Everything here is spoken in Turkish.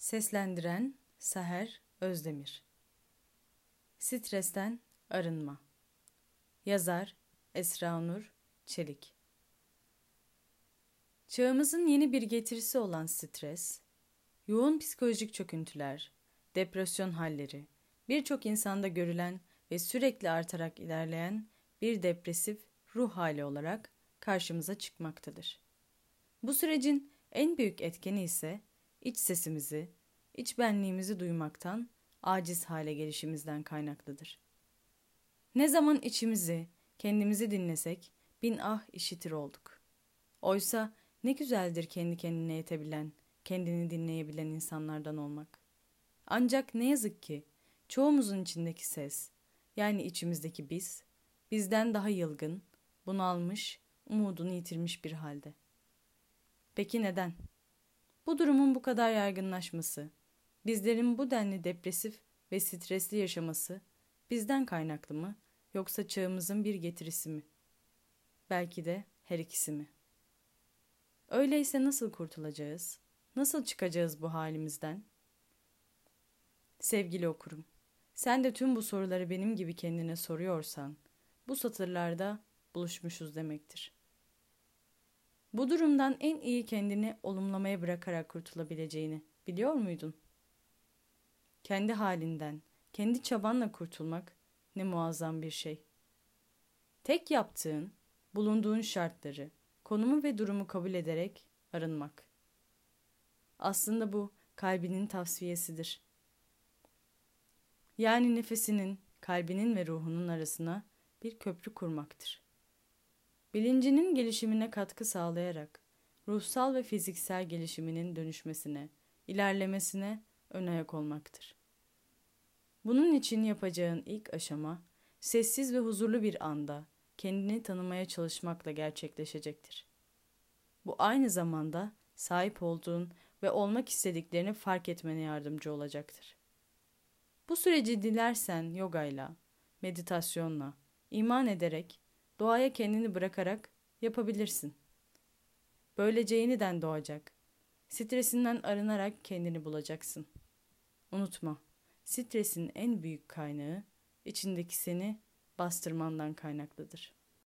Seslendiren Seher Özdemir. Stresten Arınma. Yazar Esra Nur Çelik. Çağımızın yeni bir getirisi olan stres, yoğun psikolojik çöküntüler, depresyon halleri, birçok insanda görülen ve sürekli artarak ilerleyen bir depresif ruh hali olarak karşımıza çıkmaktadır. Bu sürecin en büyük etkeni ise iç sesimizi, iç benliğimizi duymaktan aciz hale gelişimizden kaynaklıdır. Ne zaman içimizi, kendimizi dinlesek bin ah işitir olduk. Oysa ne güzeldir kendi kendine yetebilen, kendini dinleyebilen insanlardan olmak. Ancak ne yazık ki çoğumuzun içindeki ses, yani içimizdeki biz, bizden daha yılgın, bunalmış, umudunu yitirmiş bir halde. Peki neden? Bu durumun bu kadar yaygınlaşması, bizlerin bu denli depresif ve stresli yaşaması bizden kaynaklı mı yoksa çağımızın bir getirisi mi? Belki de her ikisi mi? Öyleyse nasıl kurtulacağız? Nasıl çıkacağız bu halimizden? Sevgili okurum, sen de tüm bu soruları benim gibi kendine soruyorsan, bu satırlarda buluşmuşuz demektir.'' Bu durumdan en iyi kendini olumlamaya bırakarak kurtulabileceğini biliyor muydun? Kendi halinden, kendi çabanla kurtulmak ne muazzam bir şey. Tek yaptığın, bulunduğun şartları, konumu ve durumu kabul ederek arınmak. Aslında bu kalbinin tavsiyesidir. Yani nefesinin, kalbinin ve ruhunun arasına bir köprü kurmaktır. Bilincinin gelişimine katkı sağlayarak ruhsal ve fiziksel gelişiminin dönüşmesine, ilerlemesine ön ayak olmaktır. Bunun için yapacağın ilk aşama sessiz ve huzurlu bir anda kendini tanımaya çalışmakla gerçekleşecektir. Bu aynı zamanda sahip olduğun ve olmak istediklerini fark etmene yardımcı olacaktır. Bu süreci dilersen yogayla, meditasyonla, iman ederek doğaya kendini bırakarak yapabilirsin. Böylece yeniden doğacak. Stresinden arınarak kendini bulacaksın. Unutma, stresin en büyük kaynağı içindeki seni bastırmandan kaynaklıdır.''